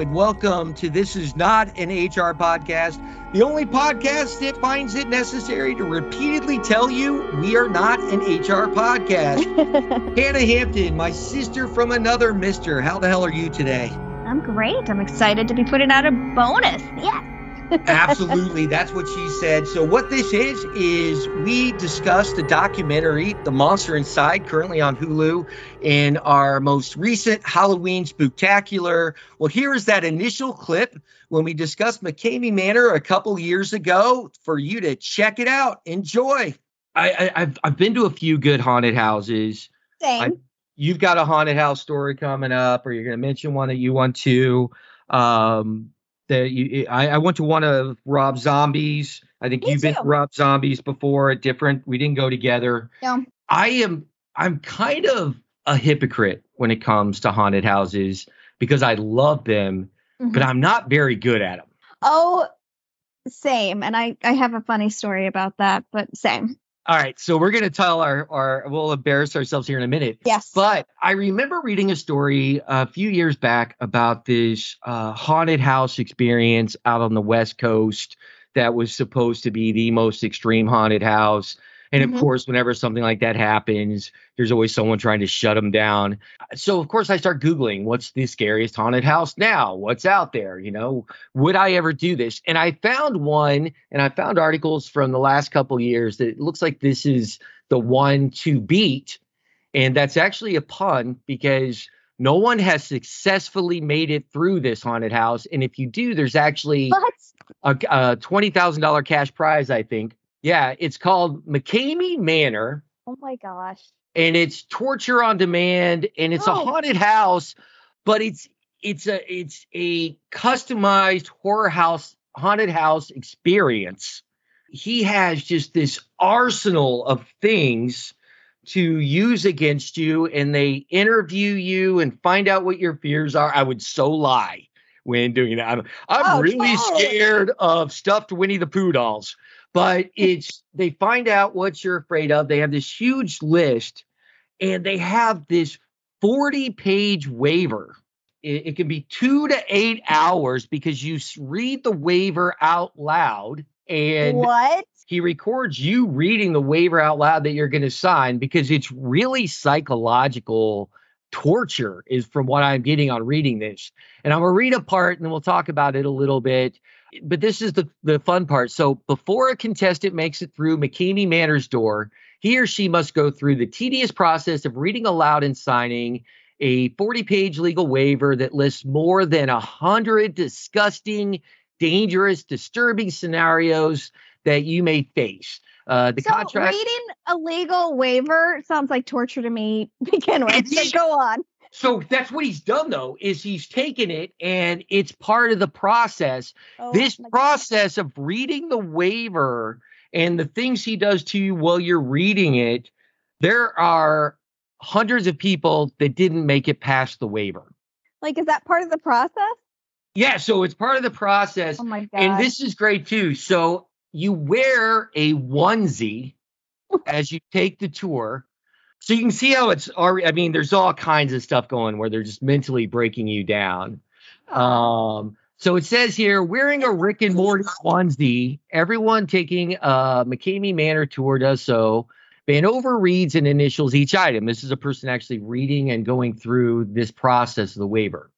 Hello, and welcome to This Is Not an HR Podcast, the only podcast that finds it necessary to repeatedly tell you we are not an HR podcast. Hannah Hampton, my sister from another mister. How the hell are you today? I'm great. I'm excited to be putting out a bonus. Yeah. Absolutely. That's what she said. So, what this is, is we discussed the documentary, The Monster Inside, currently on Hulu, in our most recent Halloween spooktacular. Well, here is that initial clip when we discussed McKamey Manor a couple years ago for you to check it out. Enjoy. I, I, have I've been to a few good haunted houses. Same. I, you've got a haunted house story coming up, or you're going to mention one that you want to. Um, that you, I, I went to one of Rob Zombies. I think Me you've too. been to Rob Zombies before at different. We didn't go together. Yeah. I am. I'm kind of a hypocrite when it comes to haunted houses because I love them, mm-hmm. but I'm not very good at them. Oh, same. And I I have a funny story about that, but same. All right, so we're going to tell our, our, we'll embarrass ourselves here in a minute. Yes. But I remember reading a story a few years back about this uh, haunted house experience out on the West Coast that was supposed to be the most extreme haunted house. And of mm-hmm. course, whenever something like that happens, there's always someone trying to shut them down. So, of course, I start Googling what's the scariest haunted house now? What's out there? You know, would I ever do this? And I found one, and I found articles from the last couple years that it looks like this is the one to beat. And that's actually a pun because no one has successfully made it through this haunted house. And if you do, there's actually what? a, a $20,000 cash prize, I think. Yeah, it's called McKamey Manor. Oh my gosh. And it's torture on demand and it's oh. a haunted house, but it's it's a it's a customized horror house haunted house experience. He has just this arsenal of things to use against you and they interview you and find out what your fears are. I would so lie when doing that. I'm, I'm oh, really scared of stuffed Winnie the Pooh dolls but it's they find out what you're afraid of. They have this huge list and they have this 40 page waiver. It, it, can be two to eight hours because you read the waiver out loud and what he records you reading the waiver out loud that you're going to sign because it's really psychological torture is from what I'm getting on reading this. And I'm gonna read a part and then we'll talk about it a little bit but this is the, the fun part. So before a contestant makes it through McKamey Manor's door, he or she must go through the tedious process of reading aloud and signing a 40 page legal waiver that lists more than a hundred disgusting, dangerous, disturbing scenarios that you may face. Uh, the so contract reading a legal waiver sounds like torture to me. Begin with. Go on. So that's what he's done though, is he's taken it and it's part of the process. Oh, this process God. of reading the waiver and the things he does to you while you're reading it, there are hundreds of people that didn't make it past the waiver. Like, is that part of the process? Yeah, so it's part of the process. Oh my God. And this is great too. So you wear a onesie as you take the tour so you can see how it's already. I mean, there's all kinds of stuff going where they're just mentally breaking you down. Um, so it says here, wearing a Rick and Morty onesie, everyone taking a McKamey Manor tour does so. Vanover reads and initials each item. This is a person actually reading and going through this process of the waiver.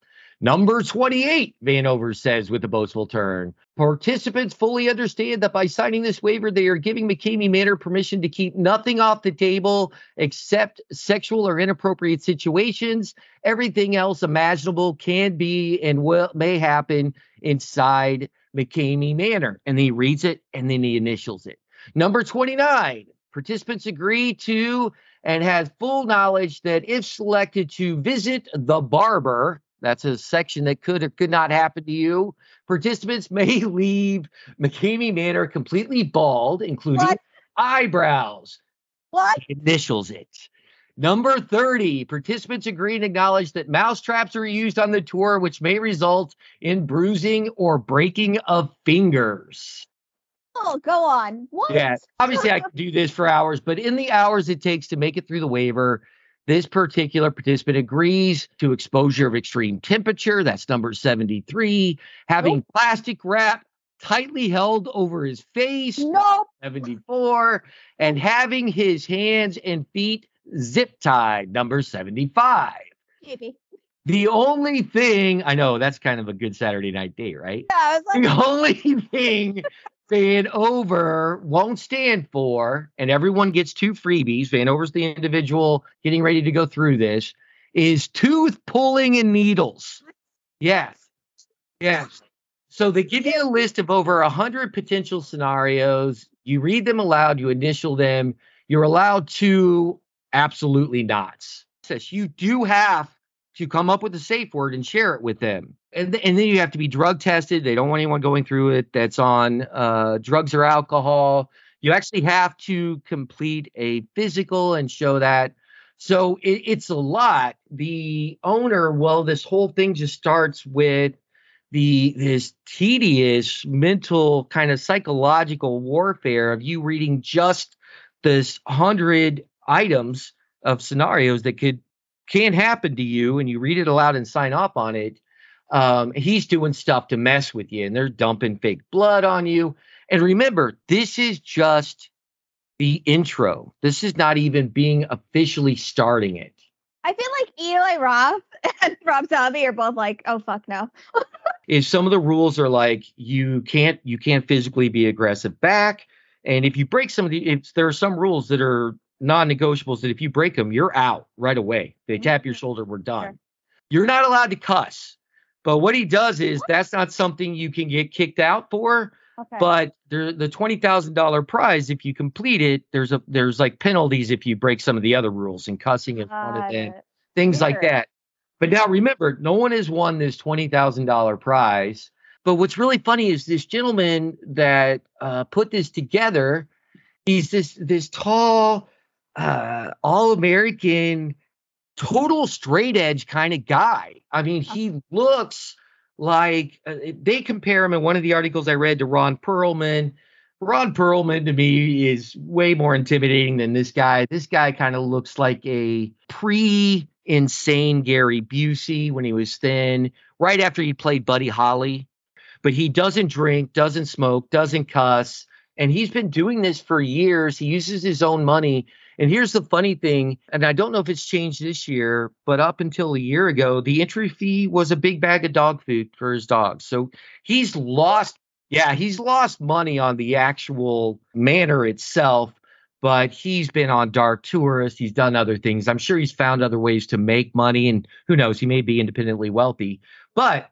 Number 28, Vanover says with a boastful turn. Participants fully understand that by signing this waiver, they are giving McKamey Manor permission to keep nothing off the table except sexual or inappropriate situations. Everything else imaginable can be and will may happen inside McKamey Manor. And he reads it and then he initials it. Number 29, participants agree to and has full knowledge that if selected to visit the barber, that's a section that could or could not happen to you. Participants may leave McKamey Manor completely bald, including what? eyebrows. What? Initials it. Number 30, participants agree and acknowledge that mouse traps are used on the tour, which may result in bruising or breaking of fingers. Oh, go on. What? Yeah, obviously I could do this for hours, but in the hours it takes to make it through the waiver, This particular participant agrees to exposure of extreme temperature. That's number 73. Having plastic wrap tightly held over his face. No. 74. And having his hands and feet zip tied. Number 75. Maybe. The only thing I know that's kind of a good Saturday night date, right? Yeah, I was like, The only thing Van Over won't stand for, and everyone gets two freebies. Van Over's the individual getting ready to go through this, is tooth pulling and needles. Yes. Yes. So they give you a list of over a hundred potential scenarios. You read them aloud, you initial them. You're allowed to absolutely not. You do have to come up with a safe word and share it with them. And, th- and then you have to be drug tested. They don't want anyone going through it that's on uh, drugs or alcohol. You actually have to complete a physical and show that. So it, it's a lot. The owner, well, this whole thing just starts with the this tedious mental kind of psychological warfare of you reading just this hundred items of scenarios that could can happen to you and you read it aloud and sign off on it um, he's doing stuff to mess with you and they're dumping fake blood on you. And remember this is just the intro. This is not even being officially starting it. I feel like Eli Roth and Rob Zombie are both like, oh fuck no. is some of the rules are like you can't you can't physically be aggressive back and if you break some of the if there are some rules that are non-negotiables that if you break them you're out right away. They tap your shoulder we're done. Sure. you're not allowed to cuss but what he does is that's not something you can get kicked out for Okay. but there, the twenty thousand dollar prize if you complete it there's a there's like penalties if you break some of the other rules and cussing in front of Got them it. things like that. But now remember, no one has won this twenty thousand dollar prize. But what's really funny is this gentleman that uh, put this together. He's this this tall, uh, all American, total straight edge kind of guy. I mean, he looks like uh, they compare him in one of the articles I read to Ron Perlman. Ron Perlman to me is way more intimidating than this guy. This guy kind of looks like a pre insane Gary Busey when he was thin, right after he played Buddy Holly. But he doesn't drink, doesn't smoke, doesn't cuss. And he's been doing this for years. He uses his own money. And here's the funny thing, and I don't know if it's changed this year, but up until a year ago, the entry fee was a big bag of dog food for his dogs. So he's lost, yeah, he's lost money on the actual manor itself, but he's been on Dark Tourist. He's done other things. I'm sure he's found other ways to make money, and who knows, he may be independently wealthy. But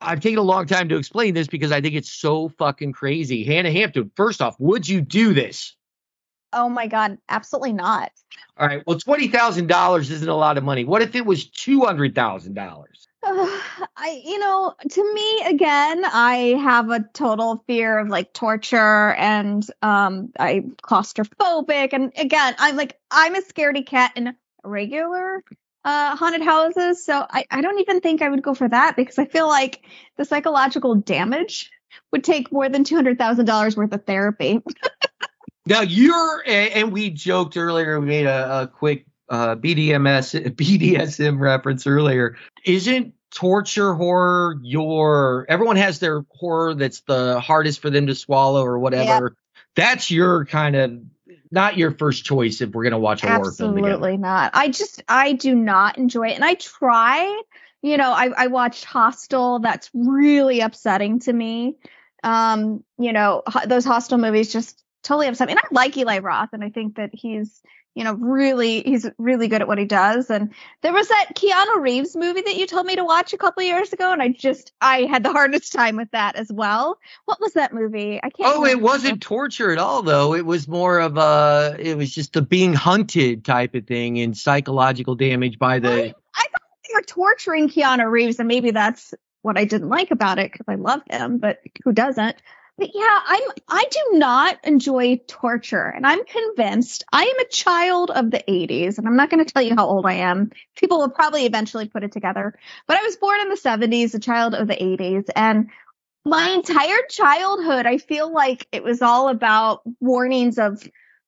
I've taken a long time to explain this because I think it's so fucking crazy. Hannah Hampton, first off, would you do this? Oh my god, absolutely not. All right. Well, twenty thousand dollars isn't a lot of money. What if it was two hundred thousand dollars? I, you know, to me, again, I have a total fear of like torture and um, I'm claustrophobic. And again, I'm like, I'm a scaredy cat in regular uh, haunted houses. So I, I don't even think I would go for that because I feel like the psychological damage would take more than $200,000 worth of therapy. Now you're, and we joked earlier. We made a, a quick uh, BDMS BDSM reference earlier. Isn't torture horror your? Everyone has their horror that's the hardest for them to swallow or whatever. That's your kind of not your first choice if we're gonna watch a horror film. Absolutely not. I just I do not enjoy it, and I try. You know, I I watched Hostel. That's really upsetting to me. Um, you know, ho- those Hostel movies just totally upset. And I like Eli Roth, and I think that he's you know really he's really good at what he does. And there was that Keanu Reeves movie that you told me to watch a couple years ago, and I just I had the hardest time with that as well. What was that movie? I can't. Oh, it wasn't torture at all, though. It was more of a, it was just the being hunted type of thing and psychological damage by the. Right? I thought they were torturing Keanu Reeves, and maybe that's what I didn't like about it because I love him, but who doesn't? But yeah, I'm I do not enjoy torture, and I'm convinced I am a child of the 80s, and I'm not going to tell you how old I am. People will probably eventually put it together, but I was born in the 70s, a child of the 80s, and my entire childhood, I feel like it was all about warnings of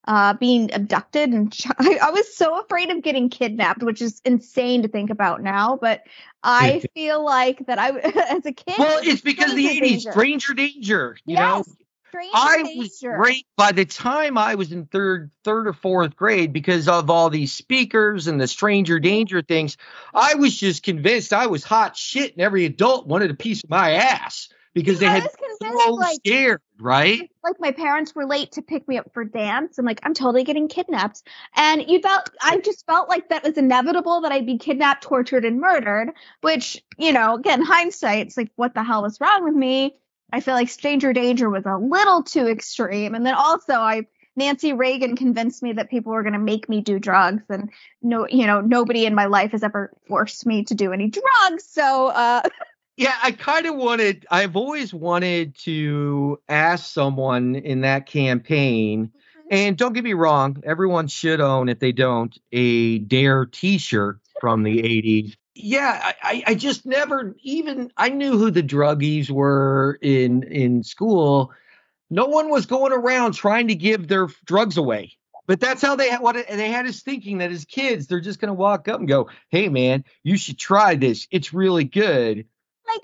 uh, being abducted and ch- I, I was so afraid of getting kidnapped, which is insane to think about now. But I feel like that I, as a kid, Well, it's because the 80s, danger. stranger danger. You know, Yes, stranger I danger. was great by the time I was in third, third or fourth grade because of all these speakers and the stranger danger things. I was just convinced I was hot shit, and every adult wanted a piece of my ass because they I had was convinced, so like, scared, right? like my parents were late to pick me up for dance. I'm like, I'm totally getting kidnapped. And you felt, I just felt like that was inevitable that I'd be kidnapped, tortured, and murdered, which, you know, again, hindsight, it's like, what the hell was wrong with me? I feel like stranger danger was a little too extreme. And then also, I, Nancy Reagan convinced me that people were going to make me do drugs and no, you know, nobody in my life has ever forced me to do any drugs. So, uh, Yeah, I kind of wanted, I've always wanted to ask someone in that campaign, and don't get me wrong, everyone should own, if they don't, a Dare t shirt from the 80s. Yeah, I, I- just never even I knew who the druggies were in in school. No one was going around trying to give their drugs away. But that's how they had what they had us thinking that as kids, they're just gonna walk up and go, Hey man, you should try this. It's really good.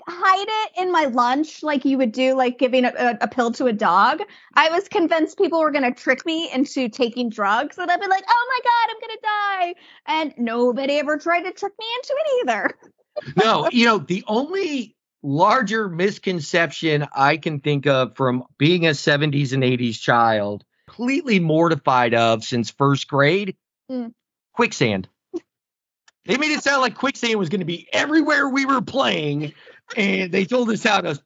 Like hide it in my lunch like you would do like giving a, a, pill to a dog i was convinced people were going to trick me into taking drugs and i'd be like oh my god i'm going to die and nobody ever tried to trick me into it either no, you know, the only larger misconception I can think of from being a 70s and 80s child, completely mortified of since first grade, Mm. quicksand. They made it sound like quicksand was going to be everywhere we were playing, and they told us how to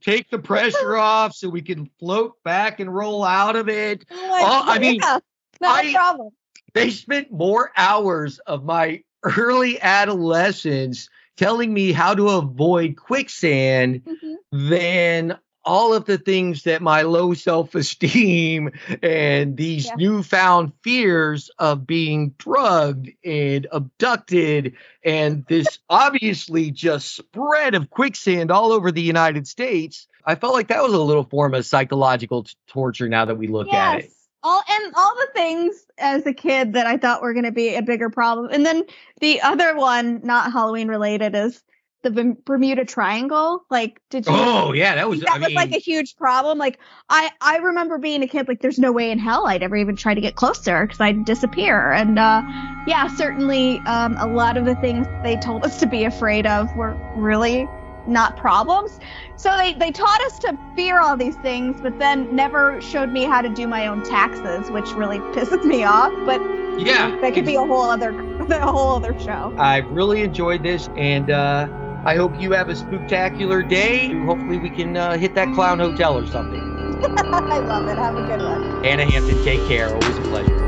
take the pressure off so we can float back and roll out of it. Oh, I mean, yeah, not a I- problem they spent more hours of my early adolescence telling me how to avoid quicksand Mhm. than all of the things that my low self-esteem and these Yeah. newfound fears of being drugged and abducted and this obviously just spread of quicksand all over the United States I felt like that was a little form of psychological t- torture now that we look at it. Yes. All and all the things as a kid that i thought were going to be a bigger problem. And then the other one not halloween related is the bermuda triangle like did you oh yeah that was that I was mean like a huge problem. Like I, I remember being a kid, like there's no way in hell I'd ever even try to get closer because I'd disappear. And uh, yeah, certainly um, a lot of the things they told us to be afraid of were really not problems. So they, they taught us to fear all these things, but then never showed me how to do my own taxes, which really pisses me off. But yeah that could be a whole other a whole other show. I've really enjoyed this, and uh, I hope you have a spectacular day. Hopefully, we can uh, hit that clown hotel or something. I love it. Have a good one. Hannah Hampton, take care. Always a pleasure.